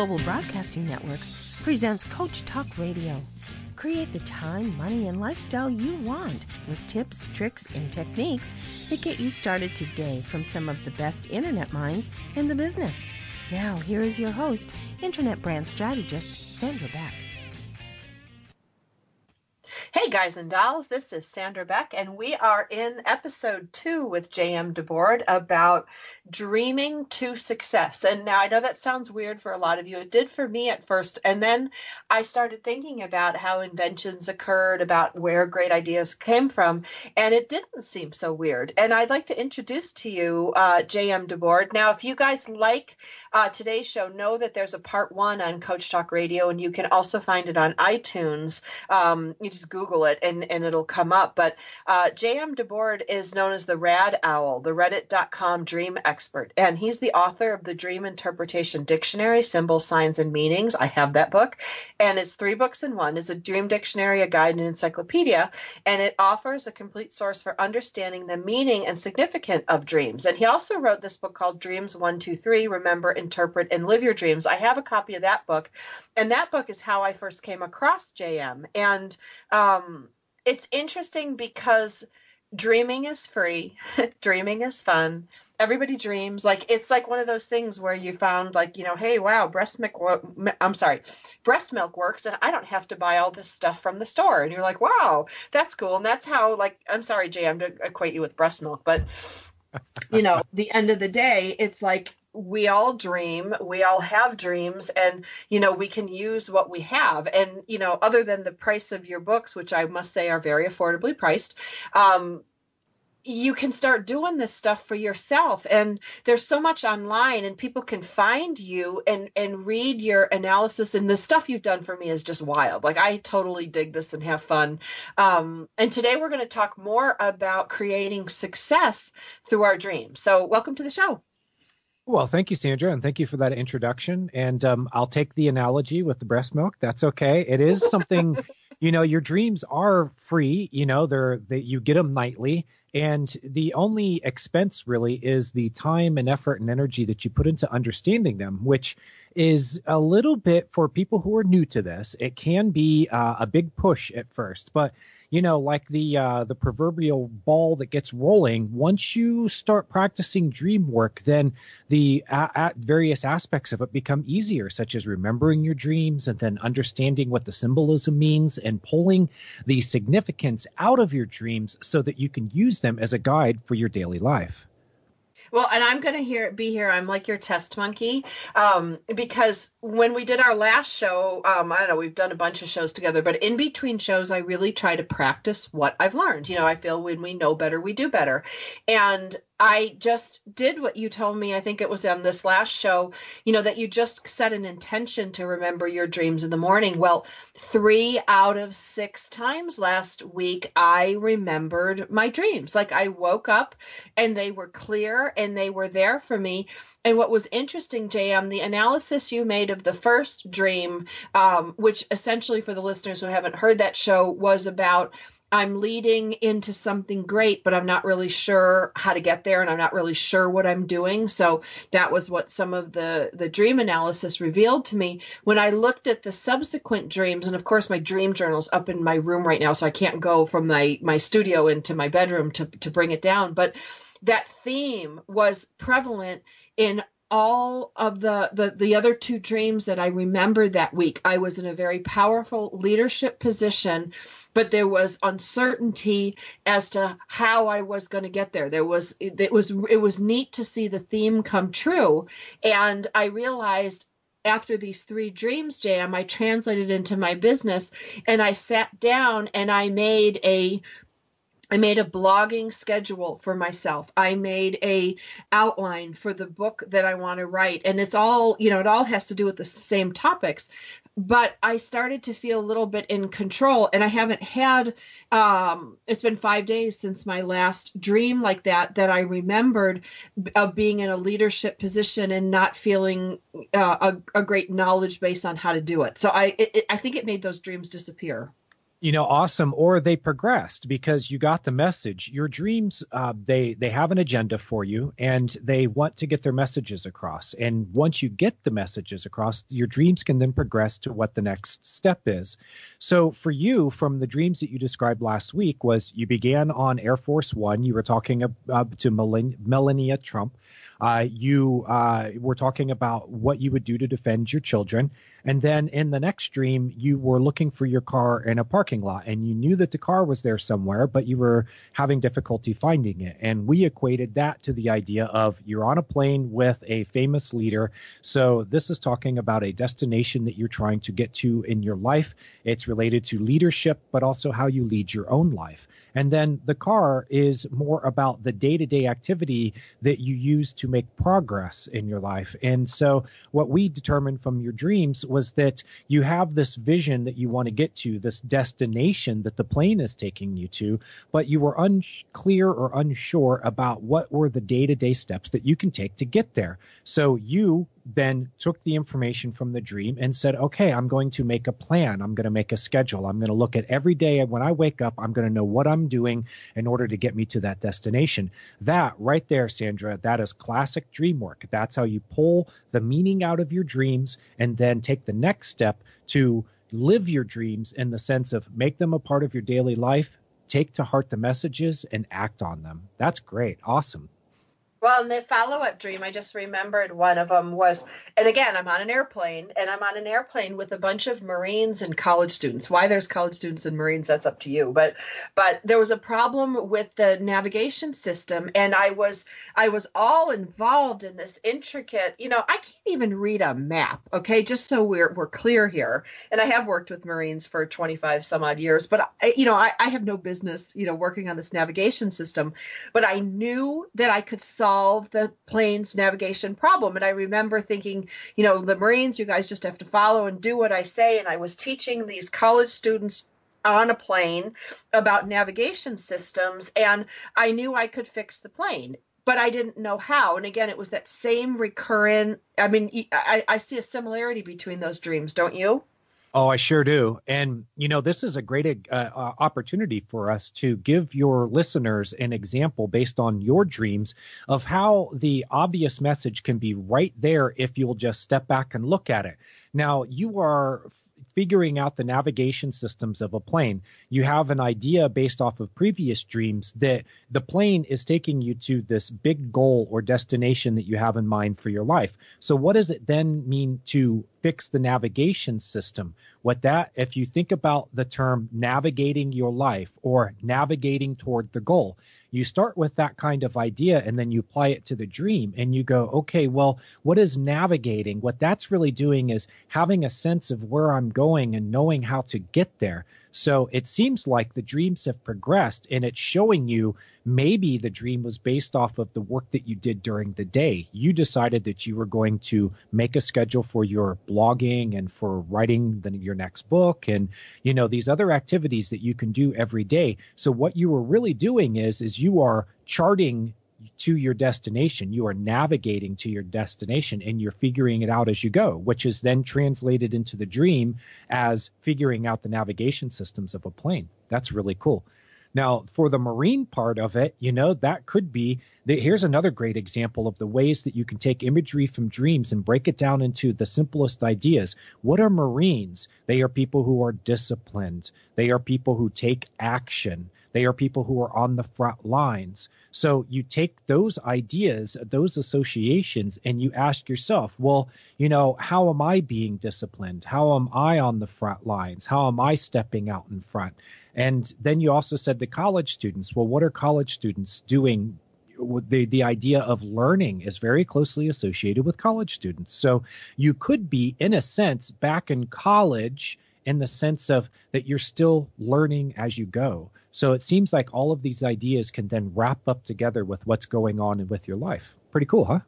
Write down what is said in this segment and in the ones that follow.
Global Broadcasting Networks presents Coach Talk Radio. Create the time, money, and lifestyle you want with tips, tricks, and techniques that get you started today from some of the best internet minds in the business. Now, here is your host, Internet Brand Strategist, Sandra Beck. Hey guys and dolls, this is Sandra Beck, and we are in episode two with JM DeBord about dreaming to success. And now I know that sounds weird for a lot of you. It did for me at first. And then I started thinking about how inventions occurred, about where great ideas came from, and it didn't seem so weird. And I'd like to introduce to you uh, JM DeBord. Now, if you guys like uh, today's show, know that there's a part one on Coach Talk Radio, and you can also find it on iTunes. Um, you just Google Google it and, and it'll come up. But uh, J.M. DeBord is known as the Rad Owl, the Reddit.com dream expert. And he's the author of the Dream Interpretation Dictionary, Symbols, Signs, and Meanings. I have that book. And it's three books in one. It's a dream dictionary, a guide, and encyclopedia. And it offers a complete source for understanding the meaning and significance of dreams. And he also wrote this book called Dreams 123 Remember, Interpret, and Live Your Dreams. I have a copy of that book. And that book is how I first came across JM. And um, um, it's interesting because dreaming is free, dreaming is fun. Everybody dreams. Like it's like one of those things where you found like you know, hey, wow, breast milk. I'm sorry, breast milk works, and I don't have to buy all this stuff from the store. And you're like, wow, that's cool. And that's how like I'm sorry, Jay, I'm to equate you with breast milk, but you know, the end of the day, it's like we all dream we all have dreams and you know we can use what we have. And you know other than the price of your books which i must say are very affordably priced um, you can start doing this stuff for yourself. And there's so much online and people can find you and and read your analysis. And the stuff you've done for me is just wild. Like i totally dig this and have fun. Um, and today we're going to talk more about creating success through our dreams. So welcome to the show well, thank you, Sandra, and thank you for that introduction. And um, I'll take the analogy with the breast milk. That's okay. It is something, you know, your dreams are free. You know, they're that you get them nightly, and the only expense really is the time and effort and energy that you put into understanding them, which is a little bit for people who are new to this. It can be uh, a big push at first, but you know, like the uh, the proverbial ball that gets rolling. Once you start practicing dream work, then the a- various aspects of it become easier, such as remembering your dreams and then understanding what the symbolism means and pulling the significance out of your dreams so that you can use them as a guide for your daily life. Well, and I'm going to hear be here. I'm like your test monkey um, because when we did our last show, um, I don't know, we've done a bunch of shows together, but in between shows, I really try to practice what I've learned. You know, I feel when we know better, we do better. And I just did what you told me. I think it was on this last show, you know, that you just set an intention to remember your dreams in the morning. Well, three out of six times last week, I remembered my dreams. Like I woke up and they were clear and they were there for me. And what was interesting, JM, the analysis you made of the first dream, um, which essentially for the listeners who haven't heard that show was about I'm leading into something great, but I'm not really sure how to get there and I'm not really sure what I'm doing. So that was what some of the, the dream analysis revealed to me. When I looked at the subsequent dreams, and of course my dream journal's up in my room right now, so I can't go from my, my studio into my bedroom to, to bring it down. But that theme was prevalent in all of the, the the other two dreams that I remembered that week. I was in a very powerful leadership position but there was uncertainty as to how I was going to get there. There was it was it was neat to see the theme come true, and I realized after these three dreams JM i translated into my business and i sat down and i made a I made a blogging schedule for myself. I made a outline for the book that I want to write and it's all, you know, it all has to do with the same topics, but I started to feel a little bit in control and I haven't had um it's been 5 days since my last dream like that that I remembered of being in a leadership position and not feeling uh, a, a great knowledge base on how to do it. So I it, I think it made those dreams disappear. You know awesome or they progressed because you got the message. Your dreams uh, they they have an agenda for you and they want to get their messages across. And once you get the messages across your dreams can then progress to what the next step is. So for you from the dreams that you described last week was you began on air force one. You were talking uh, to melania trump uh, you uh, were talking about what you would do to defend your children. And then in the next dream, you were looking for your car in a parking lot and you knew that the car was there somewhere, but you were having difficulty finding it. And we equated that to the idea of you're on a plane with a famous leader. So this is talking about a destination that you're trying to get to in your life. It's related to leadership, but also how you lead your own life. And then the car is more about the day to day activity that you use to make progress in your life. And so, what we determined from your dreams was that you have this vision that you want to get to, this destination that the plane is taking you to, but you were unclear or unsure about what were the day to day steps that you can take to get there. So, you then took the information from the dream and said, okay, I'm going to make a plan. I'm going to make a schedule. I'm going to look at every day when I wake up, I'm going to know what I'm doing in order to get me to that destination. That right there, Sandra, that is classic dream work. That's how you pull the meaning out of your dreams and then take the next step to live your dreams in the sense of make them a part of your daily life, take to heart the messages and act on them. That's great. Awesome. Well, in the follow up dream, I just remembered one of them was, and again, I'm on an airplane and I'm on an airplane with a bunch of Marines and college students. Why there's college students and Marines, that's up to you. But, but there was a problem with the navigation system, and I was, I was all involved in this intricate. You know, I can't even read a map. Okay, just so we're we're clear here. And I have worked with Marines for 25 some odd years, but I, you know, I, I have no business, you know, working on this navigation system. But I knew that I could solve solve the plane's navigation problem. And I remember thinking, you know, the Marines, you guys just have to follow and do what I say. And I was teaching these college students on a plane about navigation systems, and I knew I could fix the plane but I didn't know how. And again, it was that same recurrent. I mean, I, I see a similarity between those dreams, don't you? Oh, I sure do. And, you know, this is a great uh, uh, opportunity for us to give your listeners an example based on your dreams of how the obvious message can be right there if you'll just step back and look at it. Now, you are figuring out the navigation systems of a plane. You have an idea based off of previous dreams that the plane is taking you to this big goal or destination that you have in mind for your life. So, what does it then mean to fix the navigation system? What that, if you think about the term navigating your life or navigating toward the goal, you start with that kind of idea and then you apply it to the dream and you go, okay, well, what is navigating? What that's really doing is having a sense of where I'm going and knowing how to get there. So it seems like the dreams have progressed and it's showing you maybe the dream was based off of the work that you did during the day. You decided that you were going to make a schedule for your blogging and for writing the, your next book and you know these other activities that you can do every day. So what you were really doing is is you are charting to your destination. You are navigating to your destination and you're figuring it out as you go, which is then translated into the dream as figuring out the navigation systems of a plane. That's really cool. Now, for the marine part of it, you know, that could be the, here's another great example of the ways that you can take imagery from dreams and break it down into the simplest ideas. What are Marines? They are people who are disciplined, they are people who take action. They are people who are on the front lines. So you take those ideas, those associations, and you ask yourself, well, you know, how am I being disciplined? How am I on the front lines? How am I stepping out in front? And then you also said the college students. Well, what are college students doing the the idea of learning is very closely associated with college students. So you could be in a sense back in college in the sense of that you're still learning as you go. So it seems like all of these ideas can then wrap up together with what's going on with your life. Pretty cool, huh?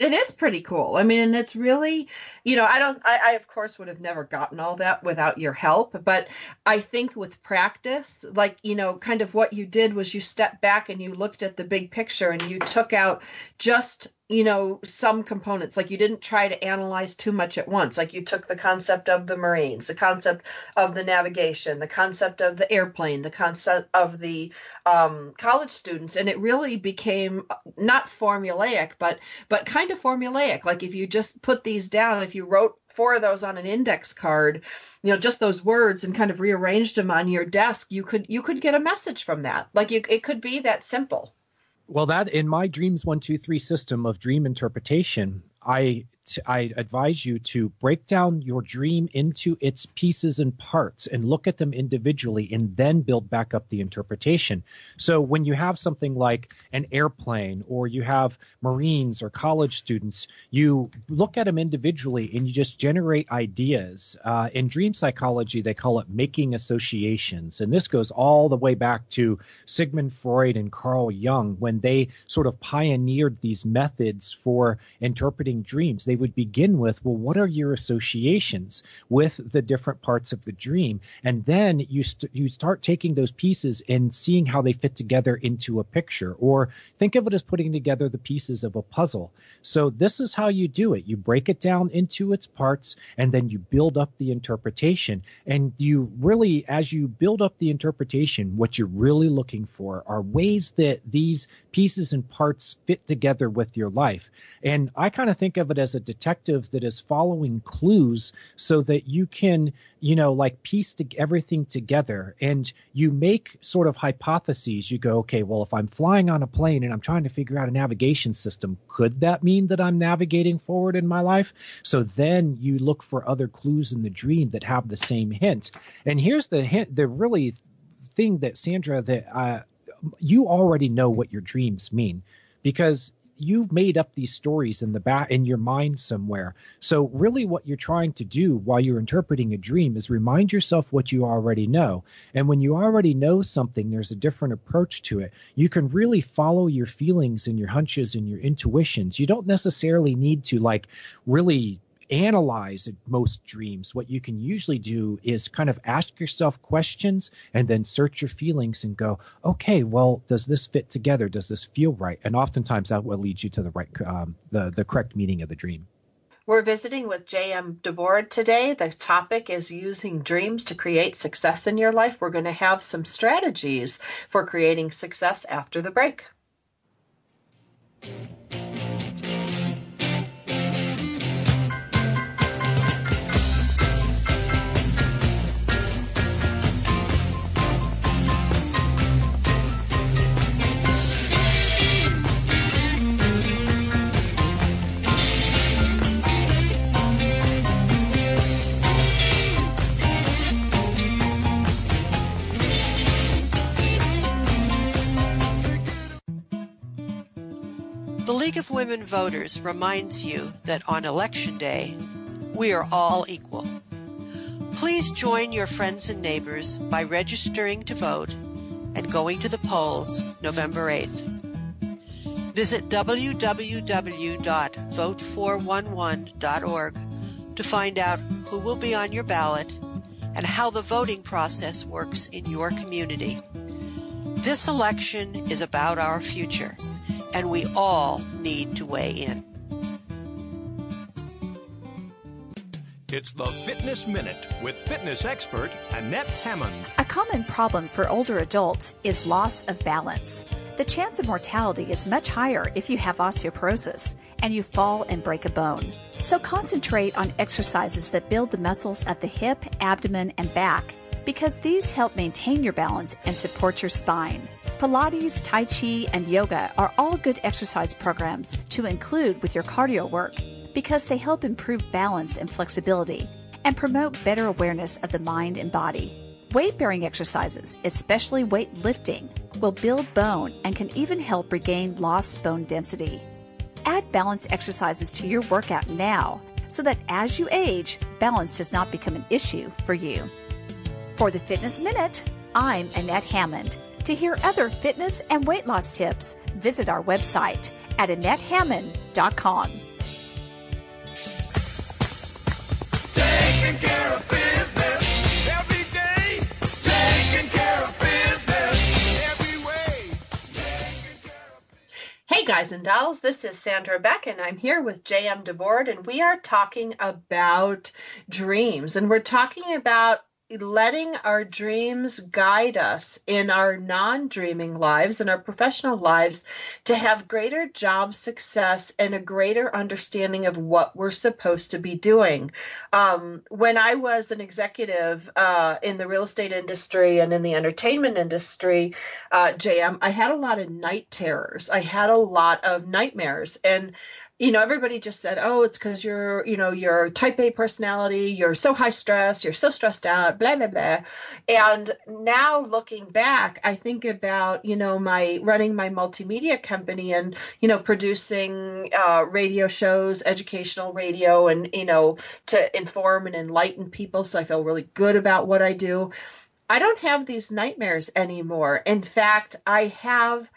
it is pretty cool. I mean, and it's really, you know, I don't, I, I, of course would have never gotten all that without your help, but I think with practice, like, you know, kind of what you did was you stepped back and you looked at the big picture and you took out just you know some components like you didn't try to analyze too much at once. Like you took the concept of the marines the concept of the navigation the concept of the airplane the concept of the um, college students and it really became not formulaic but but kind of formulaic. Like if you just put these down if you wrote four of those on an index card you know just those words and kind of rearranged them on your desk you could you could get a message from that. Like you, it could be that simple well, that in my Dreams one two three system of dream interpretation, I I advise you to break down your dream into its pieces and parts and look at them individually and then build back up the interpretation. So when you have something like an airplane or you have Marines or college students, you look at them individually and you just generate ideas. Uh, in dream psychology, they call it making associations. And this goes all the way back to Sigmund Freud and Carl Jung when they sort of pioneered these methods for interpreting dreams. They would begin with well what are your associations with the different parts of the dream? And then you st- you start taking those pieces and seeing how they fit together into a picture. Or think of it as putting together the pieces of a puzzle. So this is how you do it. You break it down into its parts and then you build up the interpretation. And you really as you build up the interpretation what you're really looking for are ways that these pieces and parts fit together with your life. And i kind of think of it as a detective that is following clues so that you can, you know, like piece to everything together and you make sort of hypotheses. You go, okay, well, if I'm flying on a plane and I'm trying to figure out a navigation system, could that mean that I'm navigating forward in my life? So then you look for other clues in the dream that have the same hint. And here's the hint, the really thing that Sandra that uh, you already know what your dreams mean because you've made up these stories in the back in your mind somewhere. So really what you're trying to do while you're interpreting a dream is remind yourself what you already know. And when you already know something, there's a different approach to it. You can really follow your feelings and your hunches and your intuitions. You don't necessarily need to like really analyze most dreams, what you can usually do is kind of ask yourself questions and then search your feelings and go, okay, well, does this fit together? Does this feel right? And oftentimes that will lead you to the right, um, the the correct meaning of the dream. We're visiting with J.M. DeBord today. The topic is using dreams to create success in your life. We're going to have some strategies for creating success after the break. Women Voters reminds you that on Election Day, we are all equal. Please join your friends and neighbors by registering to vote and going to the polls November 8th. Visit www.vote411.org to find out who will be on your ballot and how the voting process works in your community. This election is about our future and we all need to weigh in. It's the Fitness Minute with fitness expert Annette Hammond. A common problem for older adults is loss of balance. The chance of mortality is much higher if you have osteoporosis and you fall and break a bone. So concentrate on exercises that build the muscles at the hip, abdomen, and back because these help maintain your balance and support your spine. Pilates, Tai Chi, and yoga are all good exercise programs to include with your cardio work because they help improve balance and flexibility and promote better awareness of the mind and body. Weight bearing exercises, especially weight lifting, will build bone and can even help regain lost bone density. Add balance exercises to your workout now so that as you age, balance does not become an issue for you. For the Fitness Minute, I'm Annette Hammond. To hear other fitness and weight loss tips, visit our website at AnnetteHammond.com. Taking care of business every day. Taking care of business every way. Hey guys and dolls. This is Sandra Beck, and I'm here with J.M. DeBord, and we are talking about dreams. And we're talking about letting our dreams guide us in our non dreaming lives and our professional lives to have greater job success and a greater understanding of what we're supposed to be doing. Um, when I was an executive uh, in the real estate industry and in the entertainment industry, uh, JM, I had a lot of night terrors. I had a lot of nightmares. And you know, everybody just said, oh, it's because you're, you know, you're type A personality, you're so high stress, you're so stressed out, blah, blah, blah. And now looking back, I think about, you know, my running my multimedia company and, you know, producing uh, radio shows, educational radio, and, you know, to inform and enlighten people. So I feel really good about what I do. I don't have these nightmares anymore. In fact, I have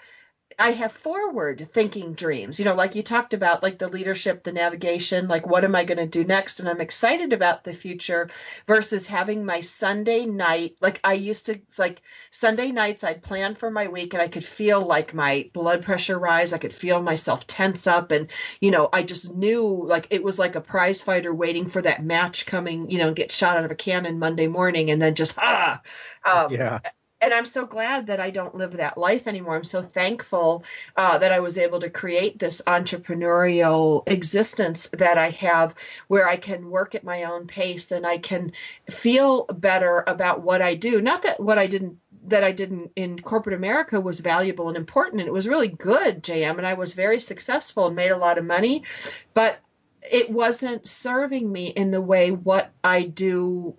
I have forward thinking dreams, you know, like you talked about, like the leadership, the navigation, like what am I going to do next? And I'm excited about the future versus having my Sunday night. Like I used to, like Sunday nights, I'd plan for my week and I could feel like my blood pressure rise. I could feel myself tense up. And, you know, I just knew like it was like a prize fighter waiting for that match coming, you know, get shot out of a cannon Monday morning and then just, ah. Um, yeah and I'm so glad that I don't live that life anymore. I'm so thankful uh, that I was able to create this entrepreneurial existence that I have where I can work at my own pace and I can feel better about what I do. Not that what I didn't that I didn't in corporate America was valuable and important and it was really good, JM, and I was very successful and made a lot of money, but it wasn't serving me in the way what I do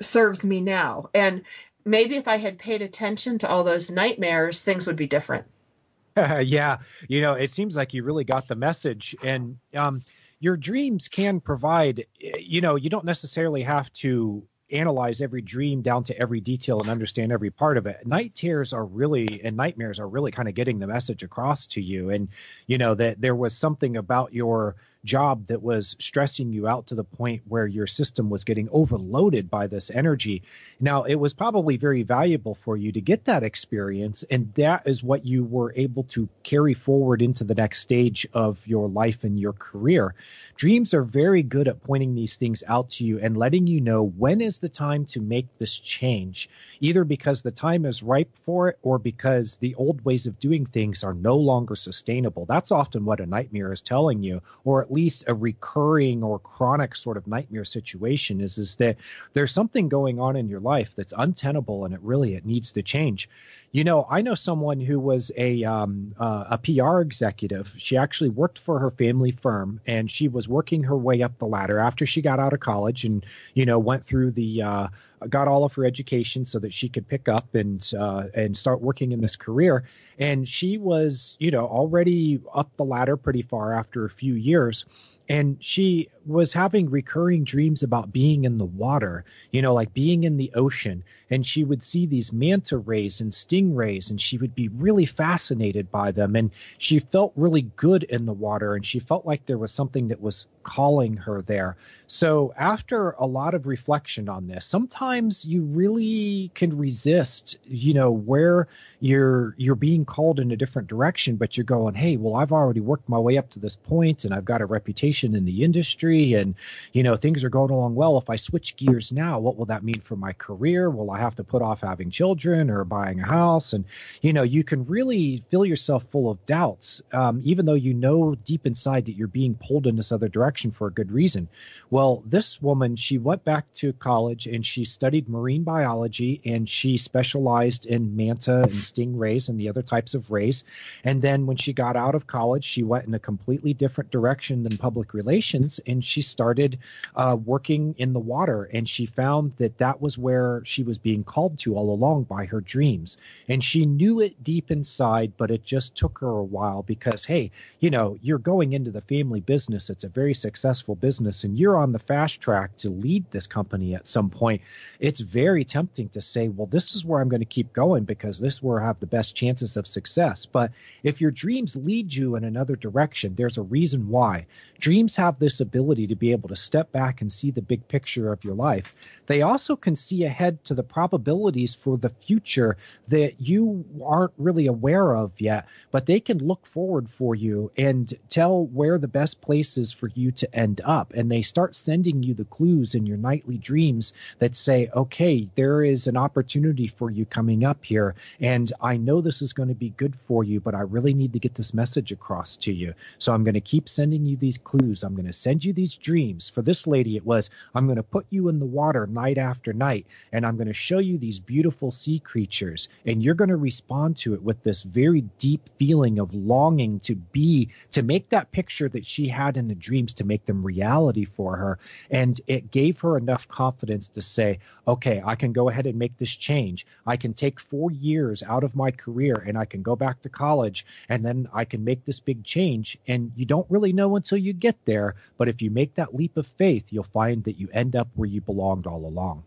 serves me now. And maybe if I had paid attention to all those nightmares, things would be different. yeah, you know, it seems like you really got the message, and um, your dreams can provide. You know, you don't necessarily have to analyze every dream down to every detail and understand every part of it. Night terrors are really and nightmares are really kind of getting the message across to you, and you know that there was something about your job that was stressing you out to the point where your system was getting overloaded by this energy. Now, it was probably very valuable for you to get that experience, and that is what you were able to carry forward into the next stage of your life and your career. Dreams are very good at pointing these things out to you and letting you know when is the time to make this change, either because the time is ripe for it or because the old ways of doing things are no longer sustainable. That's often what a nightmare is telling you, or at least a recurring or chronic sort of nightmare situation is is that there's something going on in your life that's untenable and it really it needs to change. You know i know someone who was a um, uh, a pr executive. She actually worked for her family firm and she was working her way up the ladder after she got out of college and you know went through the uh, got all of her education so that she could pick up and uh, and start working in this career. And she was, you know, already up the ladder pretty far after a few years and she was having recurring dreams about being in the water, you know, like being in the ocean. And she would see these manta rays and stingrays, and she would be really fascinated by them. And she felt really good in the water, and she felt like there was something that was calling her there. So, after a lot of reflection on this, sometimes you really can resist, you know, where you're you're being called in a different direction, but you're going, hey, well, I've already worked my way up to this point, and I've got a reputation in the industry, and you know, things are going along well. If I switch gears now, what will that mean for my career? Will I have to put off having children or buying a house? And you know, you can really fill yourself full of doubts, um, even though you know deep inside that you're being pulled in this other direction for a good reason. Well, this woman, she went back to college and she studied marine biology and she specialized in manta and stingrays and the other types of rays. And then when she got out of college, she went in a completely different direction than public relations and she started uh, working in the water. And she found that that was where she was being called to all along by her dreams. And she knew it deep inside, but it just took her a while because, hey, you know, you're going into the family business. It's a very successful business and you're on the fast track to lead this company at some point. It's very tempting to say, well, this is where I'm going to keep going because this is where I have the best chances of success. But if your dreams lead you in another direction, there's a reason why. Dreams dreams have this ability to be able to step back and see the big picture of your life. They also can see ahead to the probabilities for the future that you aren't really aware of yet, but they can look forward for you and tell where the best place is for you to end up. And they start sending you the clues in your nightly dreams that say, okay, there is an opportunity for you coming up here. And I know this is going to be good for you, but I really need to get this message across to you. So I'm going to keep sending you these clues. I'm going to send you these dreams. For this lady, it was, I'm going to put you in the water night after night, and I'm going to show you these beautiful sea creatures. And you're going to respond to it with this very deep feeling of longing to be, to make that picture that she had in the dreams, to make them reality for her. And it gave her enough confidence to say, okay, I can go ahead and make this change. I can take four years out of my career and I can go back to college and then I can make this big change. And you don't really know until you get there. But if you make that leap of faith, you'll find that you end up where you belonged all along.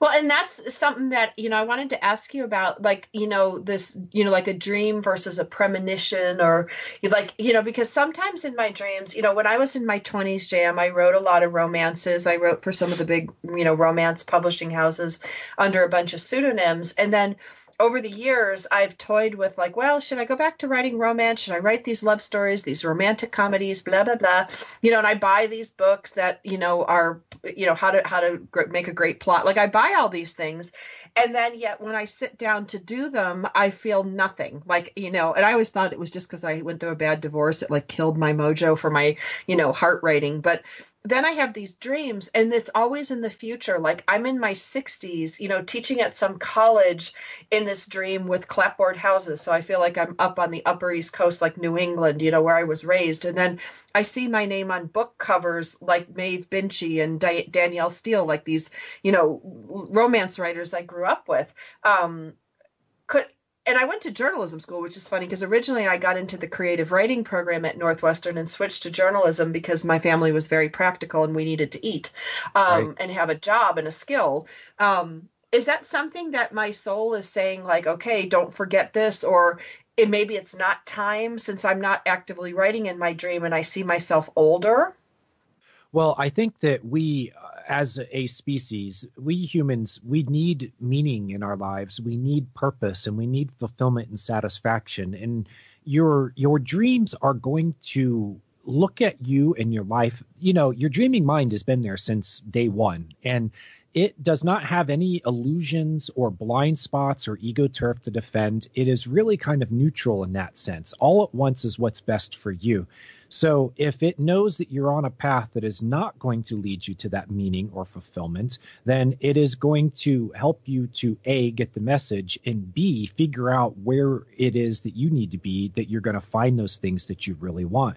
Well, and that's something that, you know, I wanted to ask you about, like, you know, this, you know, like a dream versus a premonition, or like, you know, because sometimes in my dreams, you know, when I was in my 20s, JM, I wrote a lot of romances. I wrote for some of the big, you know, romance publishing houses under a bunch of pseudonyms. And then, over the years, I've toyed with like, well, should I go back to writing romance? Should I write these love stories, these romantic comedies, blah blah blah? You know, and I buy these books that you know are, you know, how to how to make a great plot. Like I buy all these things, and then yet when I sit down to do them, I feel nothing. Like you know, and I always thought it was just because I went through a bad divorce. It like killed my mojo for my you know heart writing, but then I have these dreams, and it's always in the future. Like I'm in my 60s, you know, teaching at some college in this dream with clapboard houses. So I feel like I'm up on the Upper East Coast, like New England, you know, where I was raised. And then I see my name on book covers like Maeve Binchy and Danielle Steel, like these, you know, romance writers I grew up with. Um, and I went to journalism school, which is funny because originally I got into the creative writing program at Northwestern and switched to journalism because my family was very practical and we needed to eat um, right. and have a job and a skill. Um, is that something that my soul is saying, like, okay, don't forget this, or it, maybe it's not time since I'm not actively writing in my dream and I see myself older? Well, I think that we, as a species, we humans, we need meaning in our lives. We need purpose and we need fulfillment and satisfaction. And your your dreams are going to look at you and your life. You know, your dreaming mind has been there since day one, and it does not have any illusions or blind spots or ego turf to defend. It is really kind of neutral in that sense. All at once is what's best for you. So if it knows that you're on a path that is not going to lead you to that meaning or fulfillment, then it is going to help you to A, get the message, and B, figure out where it is that you need to be that you're going to find those things that you really want.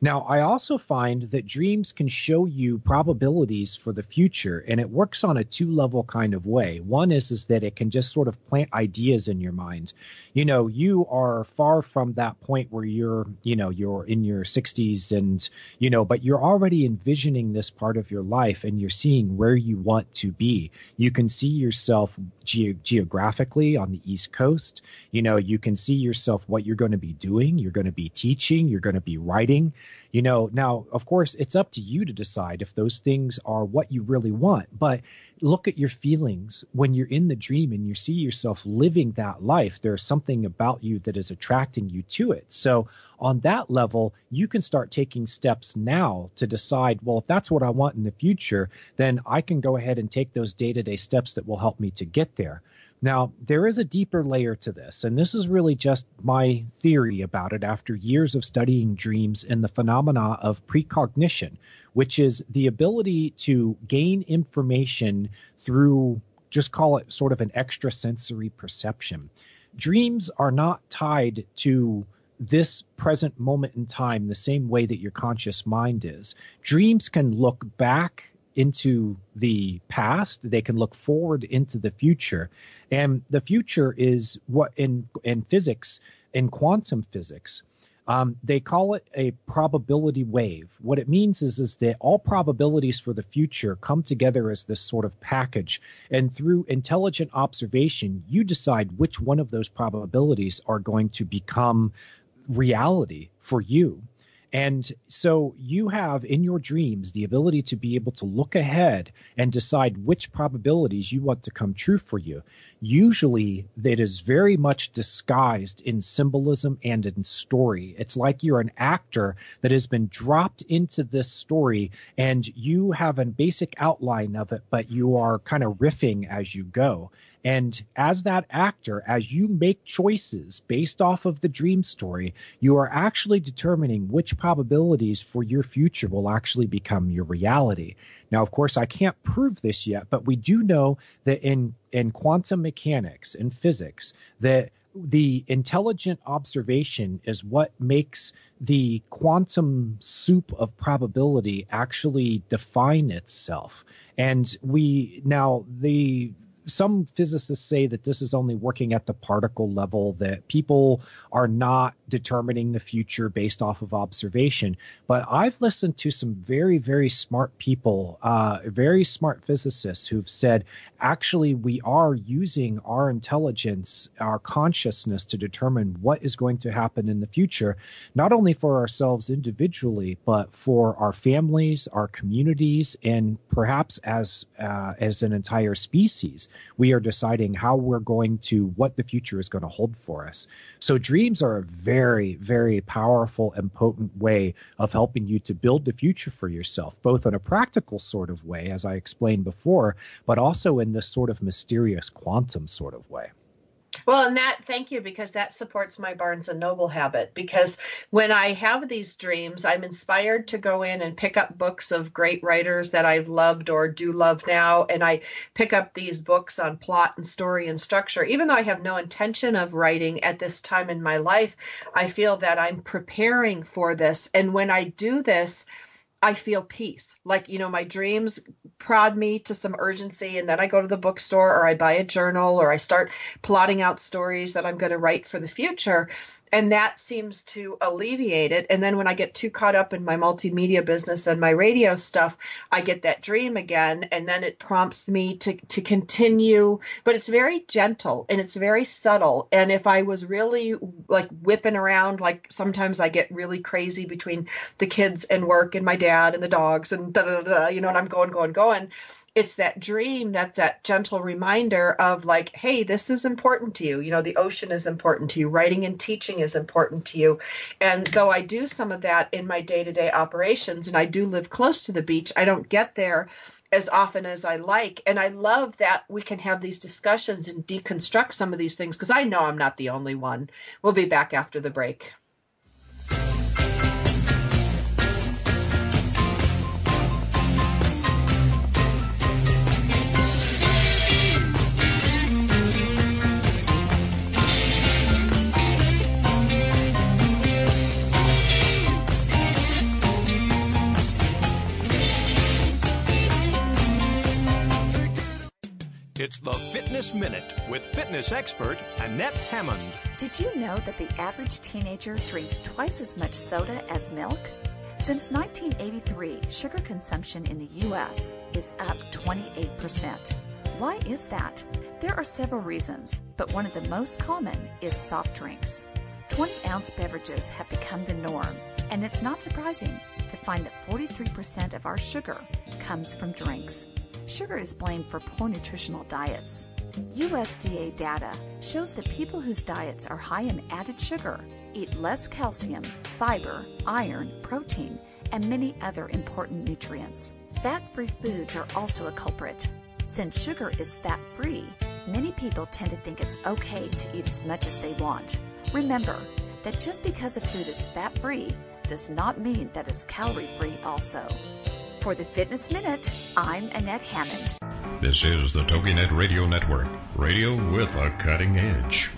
Now, I also find that dreams can show you probabilities for the future, and it works on a two level kind of way. One is, is that it can just sort of plant ideas in your mind. You know, you are far from that point where you're, you know, you're in your 60s and, you know, but you're already envisioning this part of your life and you're seeing where you want to be. You can see yourself ge- geographically on the East Coast. You know, you can see yourself what you're going to be doing. You're going to be teaching, you're going to be writing you know now of course it's up to you to decide if those things are what you really want but look at your feelings when you're in the dream and you see yourself living that life. There's something about you that is attracting you to it. So on that level you can start taking steps now to decide well if that's what i want in the future then i can go ahead and take those day-to-day steps that will help me to get there. Now, there is a deeper layer to this, and this is really just my theory about it after years of studying dreams and the phenomena of precognition, which is the ability to gain information through just call it sort of an extrasensory perception. Dreams are not tied to this present moment in time the same way that your conscious mind is. Dreams can look back into the past they can look forward into the future and the future is what in in physics in quantum physics um, they call it a probability wave. What it means is, is that all probabilities for the future come together as this sort of package. And through intelligent observation, you decide which one of those probabilities are going to become reality for you. And so you have in your dreams the ability to be able to look ahead and decide which probabilities you want to come true for you. Usually, that is very much disguised in symbolism and in story. It's like you're an actor that has been dropped into this story and you have a basic outline of it, but you are kind of riffing as you go. And as that actor, as you make choices based off of the dream story, you are actually determining which probabilities for your future will actually become your reality. Now, of course, I can't prove this yet, but we do know that in, in quantum mechanics and physics, that the intelligent observation is what makes the quantum soup of probability actually define itself. And we now the some physicists say that this is only working at the particle level, that people are not determining the future based off of observation. But I've listened to some very, very smart people, uh, very smart physicists who've said, actually, we are using our intelligence, our consciousness to determine what is going to happen in the future, not only for ourselves individually, but for our families, our communities, and perhaps as uh, as an entire species we are deciding how we're going to what the future is going to hold for us. So dreams are a very very powerful and potent way of helping you to build the future for yourself both in a practical sort of way as i explained before but also in this sort of mysterious quantum sort of way Well, and that, thank you, because that supports my Barnes and Noble habit. Because when I have these dreams, I'm inspired to go in and pick up books of great writers that I've loved or do love now. And I pick up these books on plot and story and structure. Even though I have no intention of writing at this time in my life, I feel that I'm preparing for this. And when I do this, I feel peace. Like, you know, my dreams prod me to some urgency, and then I go to the bookstore or I buy a journal or I start plotting out stories that I'm going to write for the future. And that seems to alleviate it. And then when I get too caught up in my multimedia business and my radio stuff, I get that dream again. And then it prompts me to, to continue. But it's very gentle and it's very subtle. And if I was really like whipping around, like sometimes I get really crazy between the kids and work and my dad and the dogs and da da da, you know, and I'm going, going, going it's that dream that's that gentle reminder of like hey this is important to you. You know the ocean is important to you. Writing and teaching is important to you. And though i do some of that in my day-to-day operations and i do live close to the beach i don't get there as often as i like. And i love that we can have these discussions and deconstruct some of these things because i know i'm not the only one. We'll be back after the break It's the Fitness Minute with fitness expert Annette Hammond. Did you know that the average teenager drinks twice as much soda as milk? Since 1983, sugar consumption in the U.S. is up 28%. Why is that? There are several reasons, but one of the most common is soft drinks. 20 ounce beverages have become the norm, and it's not surprising to find that 43% of our sugar comes from drinks. Sugar is blamed for poor nutritional diets. USDA data shows that people whose diets are high in added sugar eat less calcium, fiber, iron, protein, and many other important nutrients. Fat free foods are also a culprit. Since sugar is fat free, many people tend to think it's okay to eat as much as they want. Remember that just because a food is fat free does not mean that it's calorie free also. For the Fitness Minute, I'm Annette Hammond. This is the TogiNet Radio Network, radio with a cutting edge.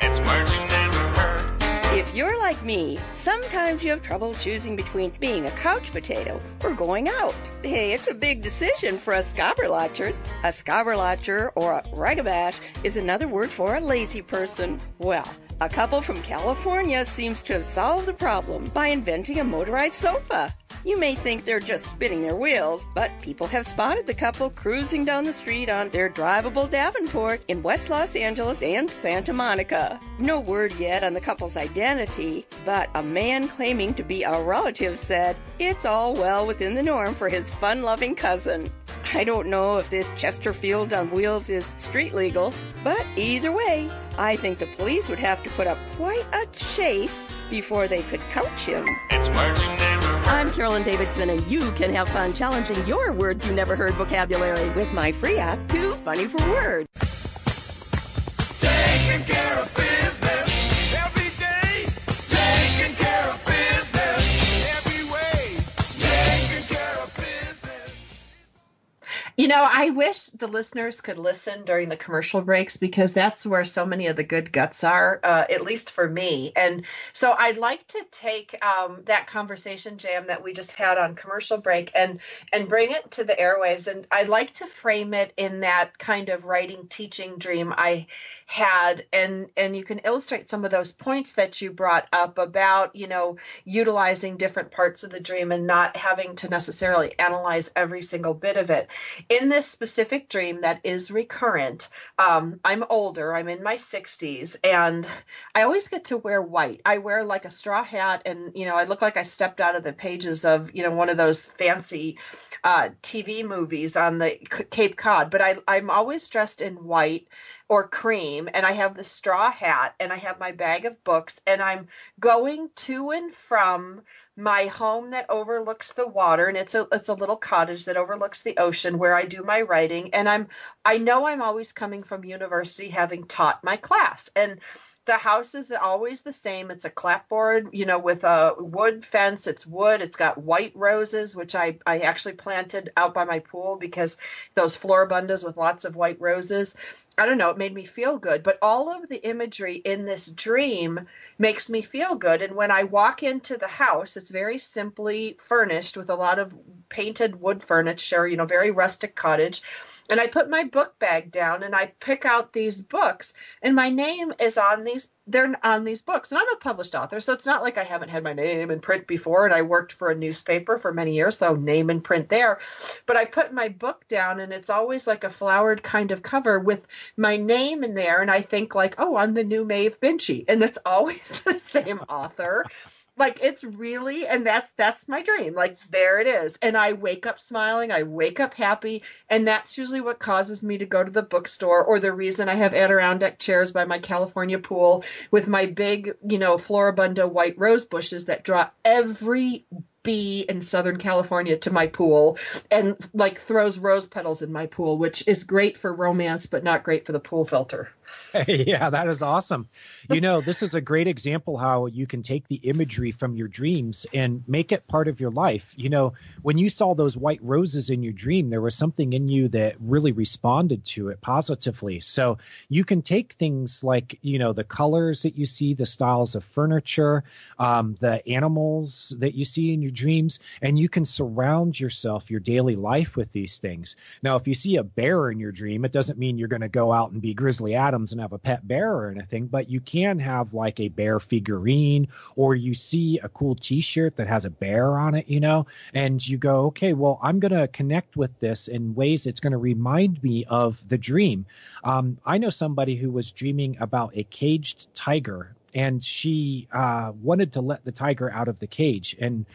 It's words you never heard. If you're like me, sometimes you have trouble choosing between being a couch potato or going out. Hey, it's a big decision for us scobberlotchers. A scobberlotcher or a ragabash is another word for a lazy person. Well, a couple from California seems to have solved the problem by inventing a motorized sofa. You may think they're just spinning their wheels, but people have spotted the couple cruising down the street on their drivable Davenport in West Los Angeles and Santa Monica. No word yet on the couple's identity, but a man claiming to be a relative said it's all well within the norm for his fun loving cousin. I don't know if this Chesterfield on wheels is street legal, but either way, I think the police would have to put up quite a chase before they could coach him. It's words you never. I'm Carolyn Davidson, and you can have fun challenging your words you never heard vocabulary with my free app, Too Funny for Words. Taking care of business You know, I wish the listeners could listen during the commercial breaks because that's where so many of the good guts are, uh, at least for me. And so I'd like to take um, that conversation jam that we just had on commercial break and and bring it to the airwaves. And I'd like to frame it in that kind of writing teaching dream I had and and you can illustrate some of those points that you brought up about you know utilizing different parts of the dream and not having to necessarily analyze every single bit of it. In this specific dream that is recurrent um, i'm older i'm in my 60s and i always get to wear white. I wear like a straw hat and you know i look like i stepped out of the pages of you know one of those fancy uh, tv movies on the cape cod but I, i'm always dressed in white or cream and I have the straw hat and I have my bag of books and I'm going to and from my home that overlooks the water and it's a it's a little cottage that overlooks the ocean where I do my writing and I'm I know I'm always coming from university having taught my class and the house is always the same. It's a clapboard, you know, with a wood fence. It's wood. It's got white roses, which I, I actually planted out by my pool because those floribundas with lots of white roses. I don't know, it made me feel good. But all of the imagery in this dream makes me feel good. And when I walk into the house, it's very simply furnished with a lot of painted wood furniture, you know, very rustic cottage and I put my book bag down and I pick out these books and my name is on these they're on these books. And I'm a published author so it's not like I haven't had my name in print before and I worked for a newspaper for many years so name in print there. But I put my book down and it's always like a flowered kind of cover with my name in there. And I think like oh I'm the new Maeve Binchy and it's always the same author like it's really and that's that's my dream. Like there it is. And i wake up smiling i wake up happy and that's usually what causes me to go to the bookstore or the reason i have adirondack chairs by my california pool with my big you know floribunda white rose bushes that draw every bee in southern california to my pool and like throws rose petals in my pool which is great for romance but not great for the pool filter yeah, that is awesome. You know, this is a great example how you can take the imagery from your dreams and make it part of your life. You know, when you saw those white roses in your dream, there was something in you that really responded to it positively. So you can take things like, you know, the colors that you see, the styles of furniture, um, the animals that you see in your dreams, and you can surround yourself, your daily life with these things. Now, if you see a bear in your dream, it doesn't mean you're going to go out and be Grizzly Adams and have a pet bear or anything, but you can have like a bear figurine or you see a cool t-shirt that has a bear on it, you know, and you go, okay, well, I'm going to connect with this in ways that's going to remind me of the dream. Um, I know somebody who was dreaming about a caged tiger and she uh, wanted to let the tiger out of the cage and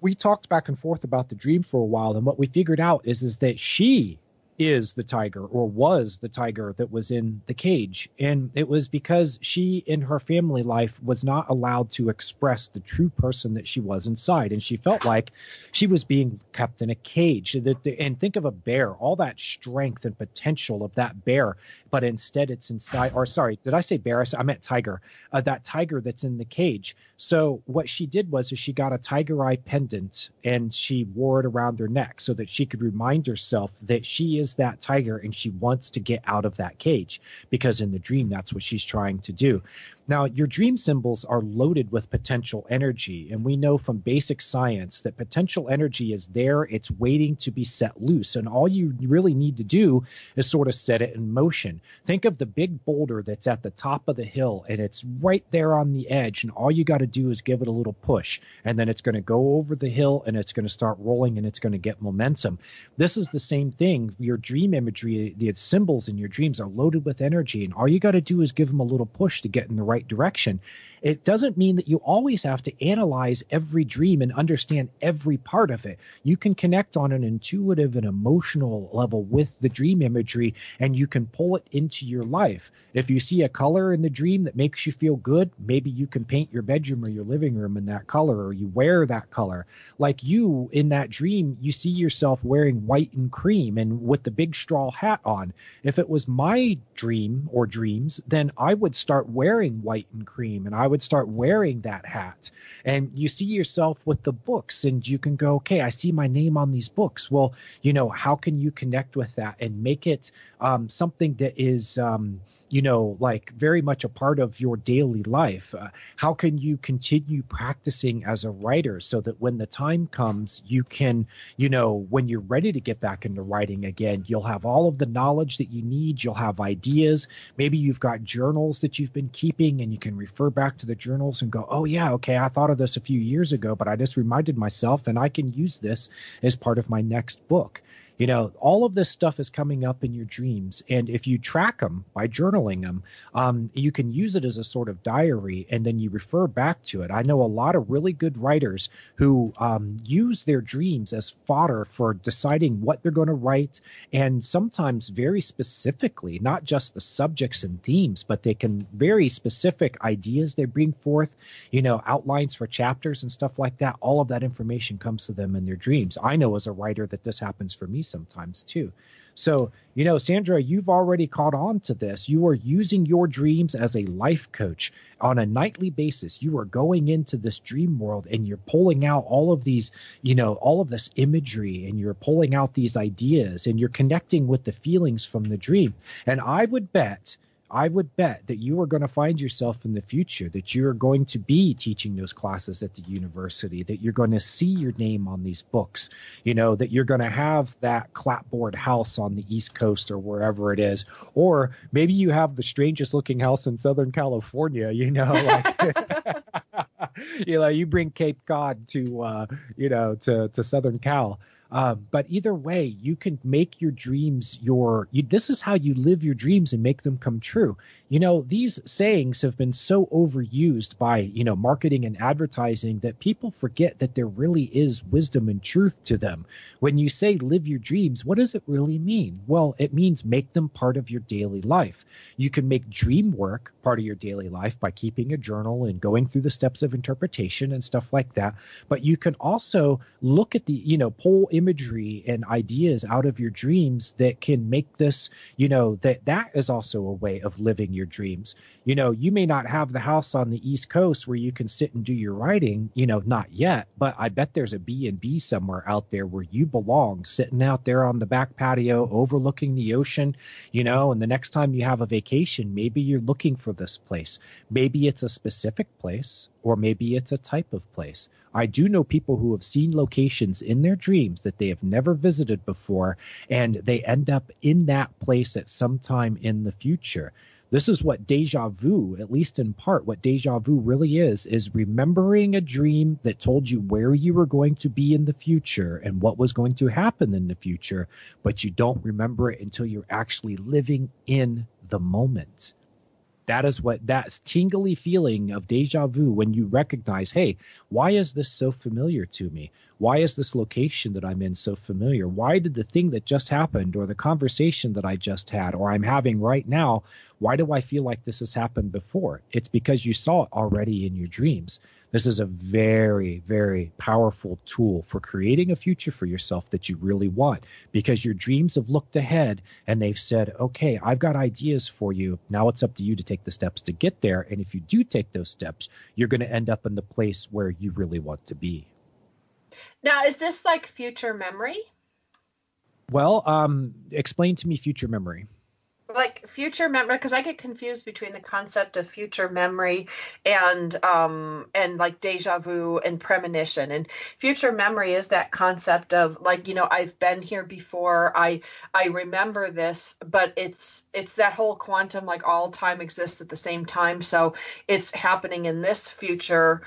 we talked back and forth about the dream for a while and what we figured out is is that she is the tiger or was the tiger that was in the cage. And it was because she, in her family life, was not allowed to express the true person that she was inside. And she felt like she was being kept in a cage. And think of a bear, all that strength and potential of that bear, but instead it's inside, or sorry, did I say bear? I meant tiger, uh, that tiger that's in the cage. So what she did was she got a tiger eye pendant and she wore it around her neck so that she could remind herself that she is that tiger and she wants to get out of that cage because in the dream that's what she's trying to do Now, your dream symbols are loaded with potential energy, and we know from basic science that potential energy is there, it's waiting to be set loose, and all you really need to do is sort of set it in motion. Think of the big boulder that's at the top of the hill, and it's right there on the edge, and all you got to do is give it a little push, and then it's going to go over the hill and it's going to start rolling and it's going to get momentum. This is the same thing. Your dream imagery, the symbols in your dreams are loaded with energy, and all you got to do is give them a little push to get in the right direction. It doesn't mean that you always have to analyze every dream and understand every part of it. You can connect on an intuitive and emotional level with the dream imagery and you can pull it into your life. If you see a color in the dream that makes you feel good, maybe you can paint your bedroom or your living room in that color or you wear that color. Like you in that dream, you see yourself wearing white and cream and with the big straw hat on. If it was my dream or dreams, then I would start wearing white and cream and I would start wearing that hat. And you see yourself with the books and you can go, okay, I see my name on these books. Well, you know, how can you connect with that and make it um, something that is, um, you know, like very much a part of your daily life? Uh, how can you continue practicing as a writer so that when the time comes, you can, you know, when you're ready to get back into writing again, you'll have all of the knowledge that you need, you'll have ideas. Maybe you've got journals that you've been keeping and you can refer back to the journals and go, oh, yeah, okay, I thought of this a few years ago, but I just reminded myself and I can use this as part of my next book. You know, all of this stuff is coming up in your dreams. And if you track them by journaling them, um, you can use it as a sort of diary and then you refer back to it. I know a lot of really good writers who um, use their dreams as fodder for deciding what they're going to write. And sometimes very specifically, not just the subjects and themes, but they can very specific ideas they bring forth, you know, outlines for chapters and stuff like that. All of that information comes to them in their dreams. I know as a writer that this happens for me sometimes too. So, you know, Sandra, you've already caught on to this. You are using your dreams as a life coach on a nightly basis. You are going into this dream world and you're pulling out all of these, you know, all of this imagery and you're pulling out these ideas and you're connecting with the feelings from the dream. And I would bet I would bet that you are going to find yourself in the future, that you are going to be teaching those classes at the university, that you're going to see your name on these books, you know, that you're going to have that clapboard house on the East Coast or wherever it is. Or maybe you have the strangest looking house in Southern California, you know, like. you know, you bring Cape Cod to, uh, you know, to to Southern Cal, uh, but either way, you can make your dreams your. You, this is how you live your dreams and make them come true. You know, these sayings have been so overused by you know marketing and advertising that people forget that there really is wisdom and truth to them. When you say live your dreams, what does it really mean? Well, it means make them part of your daily life. You can make dream work part of your daily life by keeping a journal and going through the steps of interpretation and stuff like that. But you can also look at the you know pull imagery and ideas out of your dreams that can make this, you know, that that is also a way of living your dreams. You know, you may not have the house on the East Coast where you can sit and do your writing, you know, not yet, but I bet there's a B and B somewhere out there where you belong, sitting out there on the back patio overlooking the ocean, you know, and the next time you have a vacation, maybe you're looking for this place. Maybe it's a specific place or maybe it's a type of place. I do know people who have seen locations in their dreams that they have never visited before, and they end up in that place at some time in the future. This is what deja vu, at least in part, what deja vu really is, is remembering a dream that told you where you were going to be in the future and what was going to happen in the future, but you don't remember it until you're actually living in the moment. That is what that tingly feeling of deja vu when you recognize, hey, why is this so familiar to me? Why is this location that I'm in so familiar? Why did the thing that just happened or the conversation that I just had or I'm having right now, why do I feel like this has happened before? It's because you saw it already in your dreams. This is a very, very powerful tool for creating a future for yourself that you really want because your dreams have looked ahead and they've said, okay, I've got ideas for you. Now it's up to you to take the steps to get there. And if you do take those steps, you're going to end up in the place where you really want to be. Now, is this like future memory? Well, um, explain to me future memory. like future memory because I get confused between the concept of future memory and um and like deja vu and premonition and future memory is that concept of like you know I've been here before I I remember this but it's it's that whole quantum like all time exists at the same time so it's happening in this future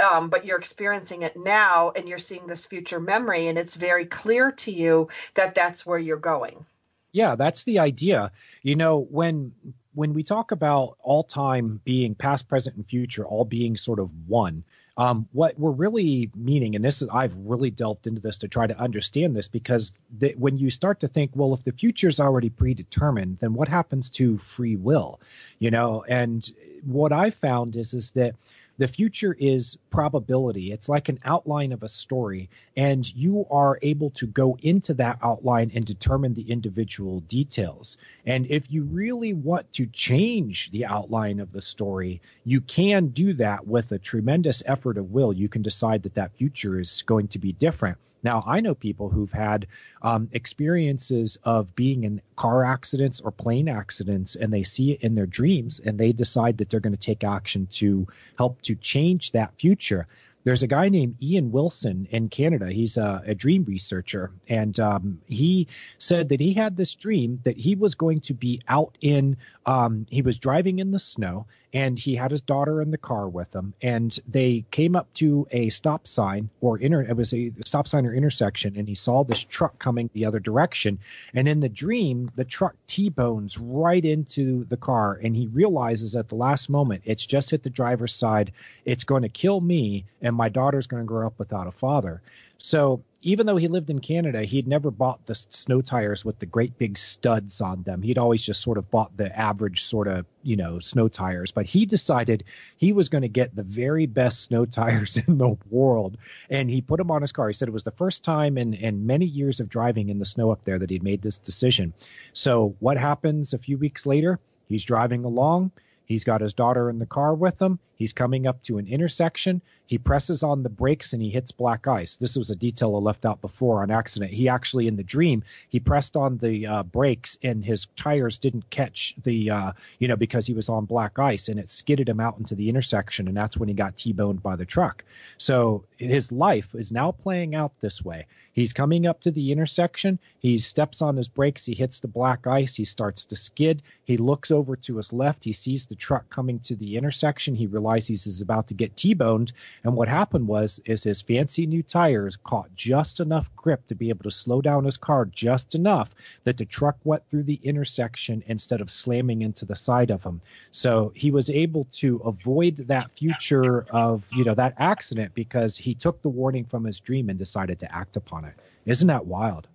um, but you're experiencing it now and you're seeing this future memory and it's very clear to you that that's where you're going Yeah, that's the idea. You know, when when we talk about all time being past, present, and future, all being sort of one, um, what we're really meaning, and this is I've really delved into this to try to understand this because the, when you start to think, well, if the future is already predetermined, then what happens to free will? You know, and what I found is is that the future is probability. It's like an outline of a story, and you are able to go into that outline and determine the individual details. And if you really want to change the outline of the story, you can do that with a tremendous effort of will. You can decide that that future is going to be different. Now, I know people who've had um, experiences of being in car accidents or plane accidents, and they see it in their dreams, and they decide that they're going to take action to help to change that future. There's a guy named Ian Wilson in Canada. He's a, a dream researcher, and um, he said that he had this dream that he was going to be out in. Um, he was driving in the snow, and he had his daughter in the car with him, and they came up to a stop sign or inter. It was a stop sign or intersection, and he saw this truck coming the other direction. And in the dream, the truck T-bones right into the car, and he realizes at the last moment it's just hit the driver's side. It's going to kill me, and my daughter's going to grow up without a father. So even though he lived in Canada, he'd never bought the snow tires with the great big studs on them. He'd always just sort of bought the average sort of, you know, snow tires. But he decided he was going to get the very best snow tires in the world. And he put them on his car. He said it was the first time in, in many years of driving in the snow up there that he'd made this decision. So what happens a few weeks later? He's driving along. He's got his daughter in the car with him. He's coming up to an intersection. He presses on the brakes and he hits black ice. This was a detail I left out before on accident. He actually, in the dream, he pressed on the uh, brakes and his tires didn't catch the, uh, you know, because he was on black ice and it skidded him out into the intersection. And that's when he got T boned by the truck. So his life is now playing out this way. He's coming up to the intersection. He steps on his brakes. He hits the black ice. He starts to skid. He looks over to his left. He sees the truck coming to the intersection. He realizes he's about to get T-boned. And what happened was, is his fancy new tires caught just enough grip to be able to slow down his car just enough that the truck went through the intersection instead of slamming into the side of him. So he was able to avoid that future of, you know, that accident because he took the warning from his dream and decided to act upon it. Isn't that wild?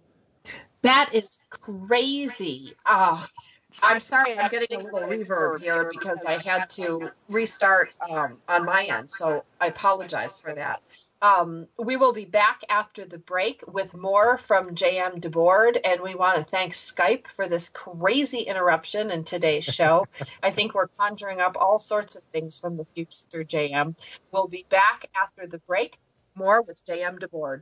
That is crazy. Uh, I'm sorry, I'm getting a little reverb here because I had to restart um, on my end. So I apologize for that. Um, we will be back after the break with more from JM DeBord, and we want to thank Skype for this crazy interruption in today's show. I think we're conjuring up all sorts of things from the future, JM. We'll be back after the break. More with JM DeBord.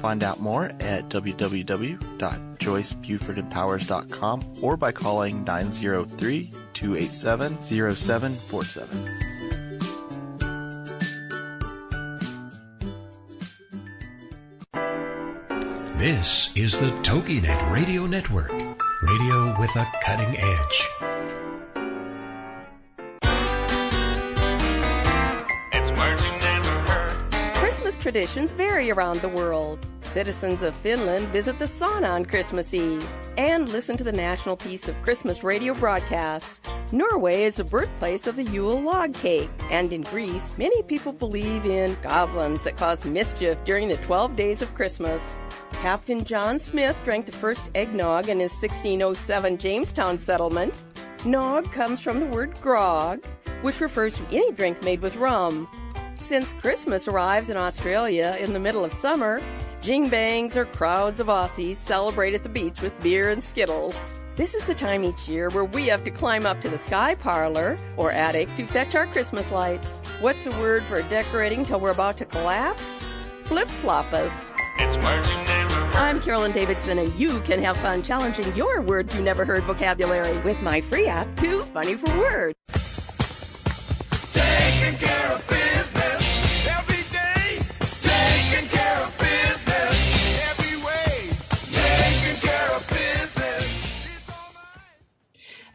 Find out more at www.joycebufordempowers.com or by calling 903 287 0747. This is the TogiNet Radio Network, radio with a cutting edge. Traditions vary around the world. Citizens of Finland visit the sauna on Christmas Eve and listen to the National Peace of Christmas radio broadcast. Norway is the birthplace of the Yule log cake, and in Greece, many people believe in goblins that cause mischief during the 12 days of Christmas. Captain John Smith drank the first eggnog in his 1607 Jamestown settlement. Nog comes from the word grog, which refers to any drink made with rum. Since Christmas arrives in Australia in the middle of summer, jingbangs or crowds of Aussies celebrate at the beach with beer and skittles. This is the time each year where we have to climb up to the sky parlor or attic to fetch our Christmas lights. What's the word for decorating till we're about to collapse? Flip floppus. It's words you never heard. I'm Carolyn Davidson, and you can have fun challenging your words you never heard vocabulary with my free app, Too Funny for Words. Taking care of business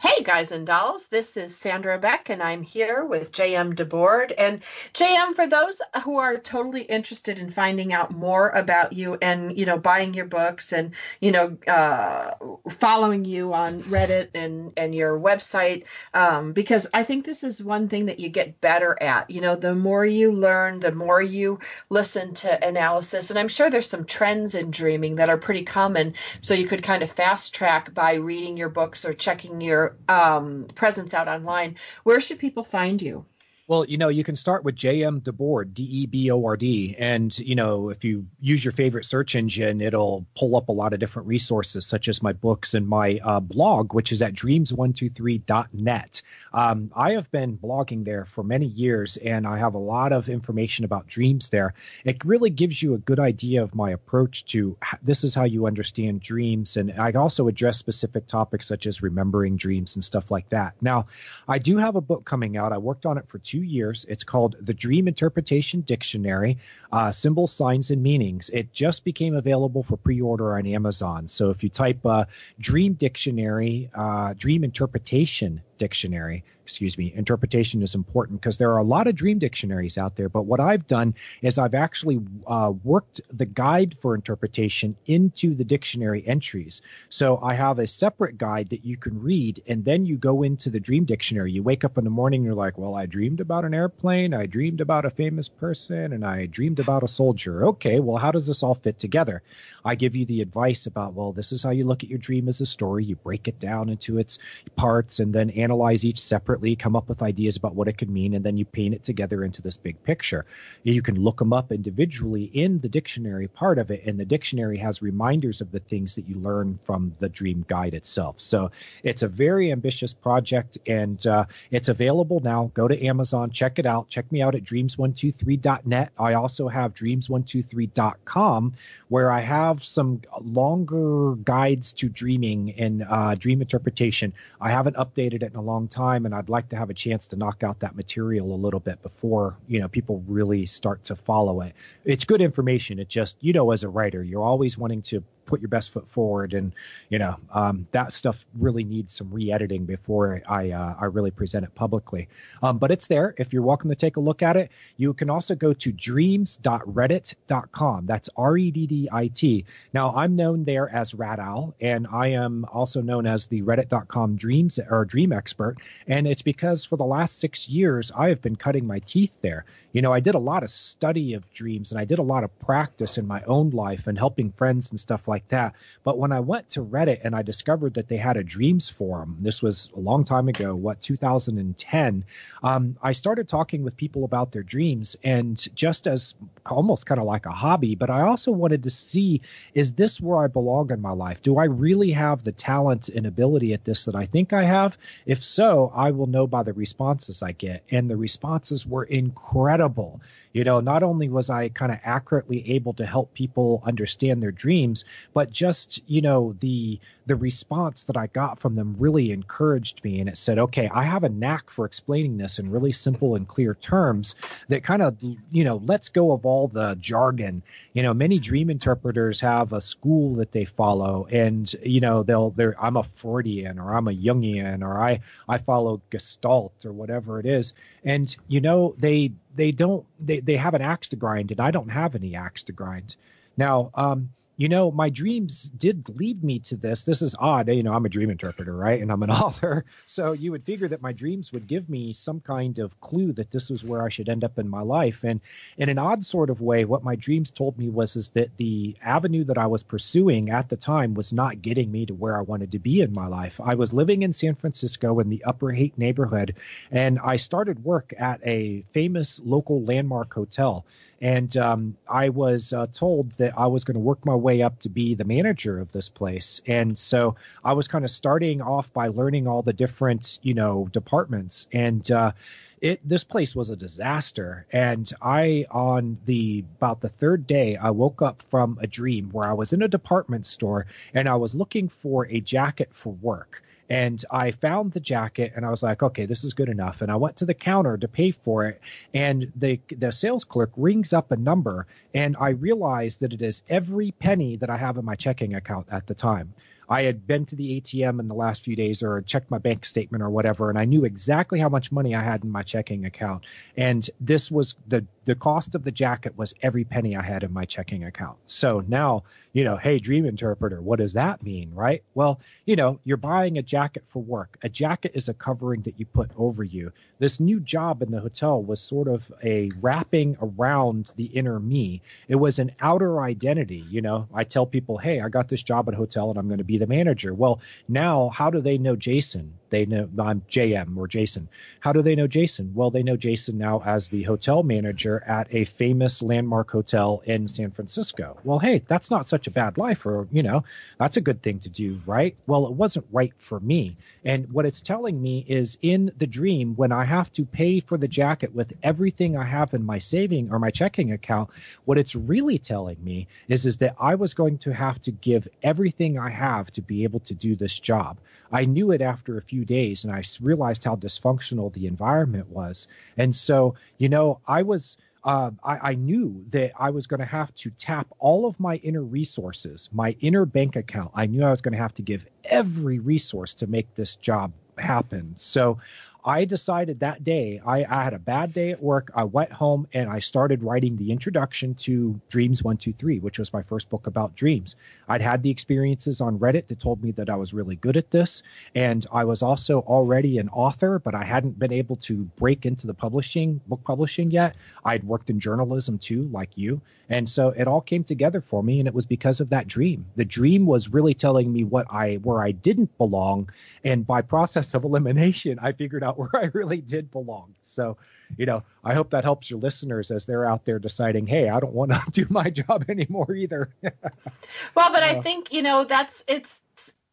Hey, guys and dolls, this is Sandra Beck, and I'm here with JM DeBord. And JM, for those who are totally interested in finding out more about you and, you know, buying your books and, you know, uh, following you on Reddit and, and your website, um, because I think this is one thing that you get better at. You know, the more you learn, the more you listen to analysis. And I'm sure there's some trends in dreaming that are pretty common. So you could kind of fast track by reading your books or checking your um, presence out online. Where should people find you? Well, you know, you can start with JM DeBord, D E B O R D. And, you know, if you use your favorite search engine, it'll pull up a lot of different resources, such as my books and my uh, blog, which is at dreams123.net. Um, I have been blogging there for many years, and I have a lot of information about dreams there. It really gives you a good idea of my approach to this is how you understand dreams. And I also address specific topics such as remembering dreams and stuff like that. Now, I do have a book coming out. I worked on it for two years. It's called The Dream Interpretation Dictionary uh, Symbols, Signs, and Meanings. It just became available for pre order on Amazon. So if you type uh, Dream Dictionary, uh, Dream Interpretation Dictionary, excuse me, interpretation is important because there are a lot of dream dictionaries out there. But what I've done is I've actually uh, worked the guide for interpretation into the dictionary entries. So I have a separate guide that you can read, and then you go into the dream dictionary. You wake up in the morning, you're like, well, I dreamed about an airplane, I dreamed about a famous person, and I dreamed about a soldier. Okay, well, how does this all fit together? I give you the advice about, well, this is how you look at your dream as a story. You break it down into its parts and then analyze each separately, come up with ideas about what it could mean, and then you paint it together into this big picture. You can look them up individually in the dictionary part of it, and the dictionary has reminders of the things that you learn from the dream guide itself. So it's a very ambitious project, and uh, it's available now. Go to Amazon, check it out. Check me out at dreams123.net. I also have dreams123.com, where I have some longer guides to dreaming and uh, dream interpretation. I haven't updated it in a long time, and I'd like to have a chance to knock out that material a little bit before you know people really start to follow it. It's good information. It just you know as a writer, you're always wanting to put your best foot forward, and you know um, that stuff really needs some re-editing before I uh, I really present it publicly. Um, but it's there. If you're welcome to take a look at it, you can also go to dreams.reddit.com. That's R E D D I T. Now I'm known there as RadOwl, and I am also known as the Reddit.com dreams or dream expert. And it's because for the last six years I have been cutting my teeth there. You know, I did a lot of study of dreams, and I did a lot of practice in my own life and helping friends and stuff like that. But when I went to Reddit and I discovered that they had a dreams forum, this was a long time ago, what 2010. Um, I started talking with people about their dreams, and just as almost kind of like a hobby, but I also wanted to see is this where I belong in my life? Do I really have the talent and ability at this that I think I have? If so, I will know by the responses I get. And the responses were incredible. You know, not only was I kind of accurately able to help people understand their dreams, but just, you know, the the response that I got from them really encouraged me and it said, "Okay, I have a knack for explaining this in really simple and clear terms that kind of, you know, lets go of all the jargon. You know, many dream interpreters have a school that they follow and, you know, they'll they're I'm a Freudian or I'm a Jungian or I I follow Gestalt or whatever it is. And you know, they they don't they, they have an axe to grind and I don't have any axe to grind. Now, um, you know, my dreams did lead me to this. This is odd. You know, I'm a dream interpreter, right? And I'm an author. So you would figure that my dreams would give me some kind of clue that this was where I should end up in my life. And in an odd sort of way, what my dreams told me was is that the avenue that I was pursuing at the time was not getting me to where I wanted to be in my life. I was living in San Francisco in the Upper Haight neighborhood, and I started work at a famous local landmark hotel and um, I was uh, told that I was going to work my way up to be the manager of this place. And so I was kind of starting off by learning all the different, you know, departments. And uh, it this place was a disaster. And I on the about the third day, I woke up from a dream where I was in a department store and I was looking for a jacket for work and I found the jacket and I was like, okay, this is good enough. And I went to the counter to pay for it, and the the sales clerk rings up a number, and I realized that it is every penny that I have in my checking account at the time. I had been to the ATM in the last few days or checked my bank statement or whatever, and I knew exactly how much money I had in my checking account. And this was the the cost of the jacket was every penny I had in my checking account. So now, you know, hey, dream interpreter, what does that mean, right? Well, you know, you're buying a jacket for work. A jacket is a covering that you put over you. This new job in the hotel was sort of a wrapping around the inner me. It was an outer identity, you know. I tell people, "Hey, I got this job at a hotel and I'm going to be the manager." Well, now how do they know Jason? They know I'm JM or Jason. How do they know Jason? Well, they know Jason now as the hotel manager at a famous landmark hotel in San Francisco. Well, hey, that's not such a bad life, or, you know, that's a good thing to do, right? Well, it wasn't right for me. And what it's telling me is in the dream, when I have to pay for the jacket with everything I have in my saving or my checking account, what it's really telling me is, is that I was going to have to give everything I have to be able to do this job. I knew it after a few days and I realized how dysfunctional the environment was. And so, you know, I was. Uh, I, I, knew that I was going to have to tap all of my inner resources, my inner bank account. I knew I was going to have to give every resource to make this job happen. So I decided that day, I, I, had a bad day at work. I went home and I started writing the introduction to Dreams 123, which was my first book about dreams. I'd had the experiences on Reddit that told me that I was really good at this. And I was also already an author, but I hadn't been able to break into the publishing, book publishing yet. I'd worked in journalism too, like you. And so it all came together for me. And it was because of that dream. The dream was really telling me what I, where I didn't belong. And by process of elimination, I figured out where I really did belong. So, you know, I hope that helps your listeners as they're out there deciding, hey, I don't want to do my job anymore either. well, but I think, you know, that's it's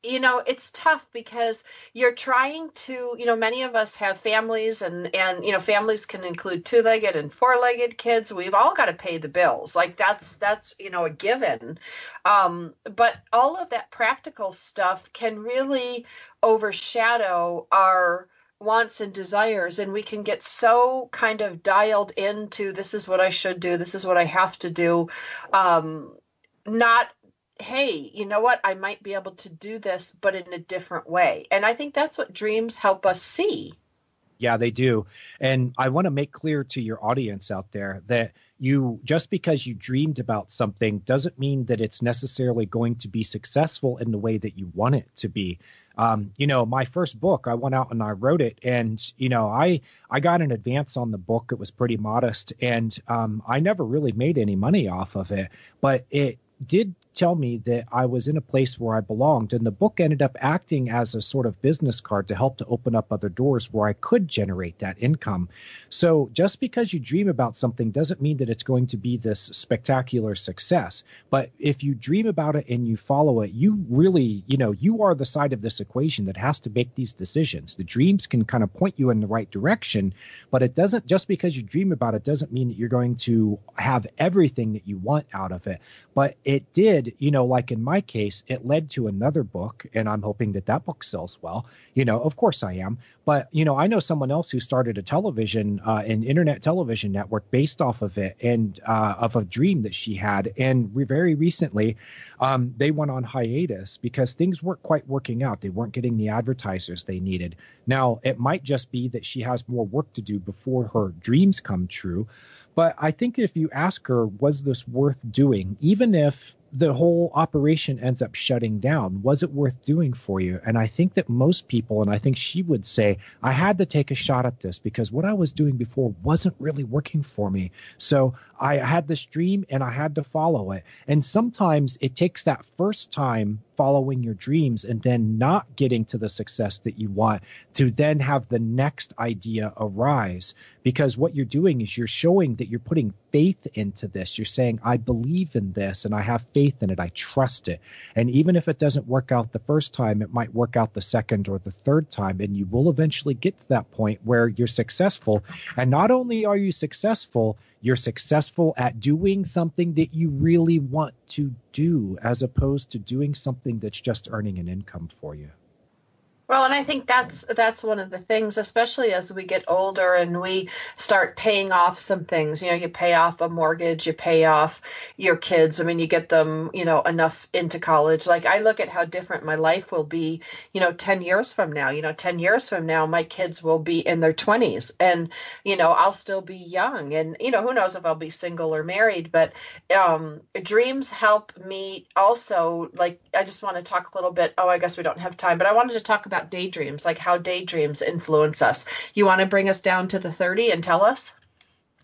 you know it's tough because you're trying to you know many of us have families and and you know families can include two-legged and four-legged kids we've all got to pay the bills like that's that's you know a given um but all of that practical stuff can really overshadow our wants and desires and we can get so kind of dialed into this is what i should do this is what i have to do um not hey you know what i might be able to do this but in a different way. And i think that's what dreams help us see. Yeah they do. And i want to make clear to your audience out there that you just because you dreamed about something doesn't mean that it's necessarily going to be successful in the way that you want it to be um, you know my first book i went out and i wrote it and you know i i got an advance on the book. It was pretty modest and um, i never really made any money off of it but it did tell me that I was in a place where I belonged. And the book ended up acting as a sort of business card to help to open up other doors where I could generate that income. So just because you dream about something doesn't mean that it's going to be this spectacular success. But if you dream about it and you follow it, you really, you know, you are the side of this equation that has to make these decisions. The dreams can kind of point you in the right direction, but it doesn't just because you dream about it doesn't mean that you're going to have everything that you want out of it. But it did did, you know, like in my case, it led to another book, and I'm hoping that that book sells well. You know, of course I am. But, you know, I know someone else who started a television, uh, an internet television network based off of it and uh, of a dream that she had. And we very recently, um, they went on hiatus because things weren't quite working out. They weren't getting the advertisers they needed. Now, it might just be that she has more work to do before her dreams come true. But I think if you ask her, was this worth doing, even if the whole operation ends up shutting down, was it worth doing for you? And I think that most people, and I think she would say, I had to take a shot at this because what I was doing before wasn't really working for me. So I had this dream and I had to follow it. And sometimes it takes that first time following your dreams and then not getting to the success that you want to then have the next idea arise. Because what you're doing is you're showing that you're putting faith into this. You're saying i believe in this and i have faith in it. I trust it. And even if it doesn't work out the first time it might work out the second or the third time and you will eventually get to that point where you're successful. And not only are you successful you're successful at doing something that you really want to do as opposed to doing something that's just earning an income for you. Well, and I think that's that's one of the things, especially as we get older and we start paying off some things. You know, you pay off a mortgage, you pay off your kids. I mean, you get them, you know, enough into college. Like I look at how different my life will be, you know, 10 years from now. You know, 10 years from now, my kids will be in their 20s and, you know, I'll still be young. And, you know, who knows if I'll be single or married, but um dreams help me also like I just want to talk a little bit. Oh, I guess we don't have time, but I wanted to talk about daydreams, like how daydreams influence us. You want to bring us down to the 30 and tell us?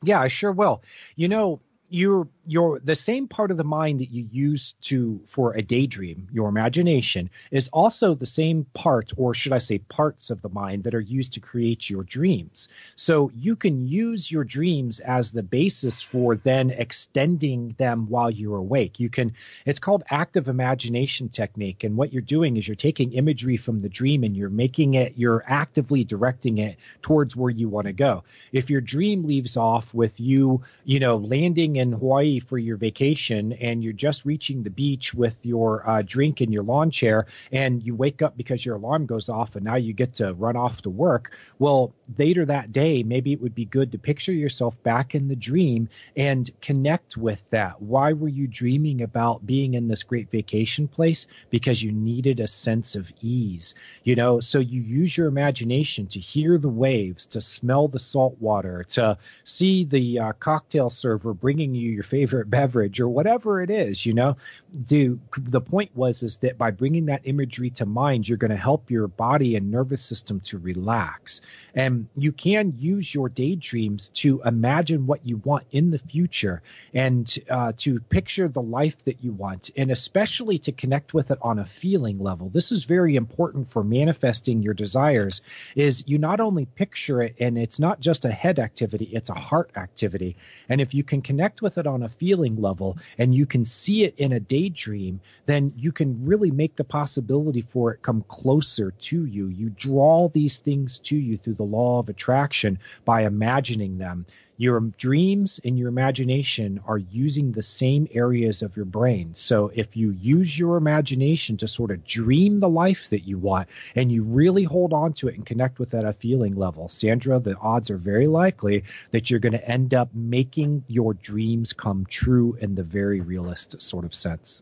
Yeah, I sure will. You know, you're you're the same part of the mind that you use to for a daydream your imagination is also the same part or should i say parts of the mind that are used to create your dreams. So you can use your dreams as the basis for then extending them while you're awake. You can it's called active imagination technique and what you're doing is you're taking imagery from the dream and you're making it you're actively directing it towards where you want to go. If your dream leaves off with you you know landing in hawaii for your vacation and you're just reaching the beach with your uh, drink in your lawn chair and you wake up because your alarm goes off and now you get to run off to work. Well later that day maybe it would be good to picture yourself back in the dream and connect with that. Why were you dreaming about being in this great vacation place? Because you needed a sense of ease you know? So you use your imagination to hear the waves to smell the salt water to see the uh, cocktail server bringing you your favorite beverage or whatever it is you know? The the point was is that by bringing that imagery to mind you're going to help your body and nervous system to relax. And you can use your daydreams to imagine what you want in the future and uh, to picture the life that you want and especially to connect with it on a feeling level. This is very important for manifesting your desires is you not only picture it and it's not just a head activity it's a heart activity. And if you can connect with it on a feeling level and you can see it in a daydream then you can really make the possibility for it come closer to you. You draw these things to you through the law of attraction by imagining them your dreams and your imagination are using the same areas of your brain. So if you use your imagination to sort of dream the life that you want and you really hold on to it and connect with it at a feeling level, Sandra, the odds are very likely that you're going to end up making your dreams come true in the very realist sort of sense.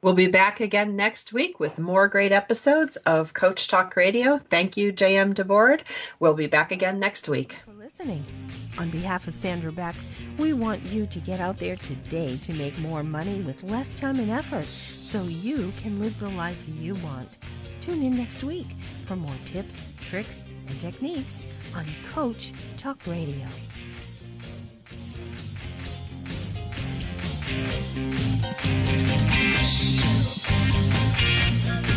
We'll be back again next week with more great episodes of Coach Talk Radio. Thank you, JM DeBord. We'll be back again next week. For listening. On behalf of Sandra Beck, we want you to get out there today to make more money with less time and effort so you can live the life you want. Tune in next week for more tips, tricks, and techniques on Coach Talk Radio. どこから?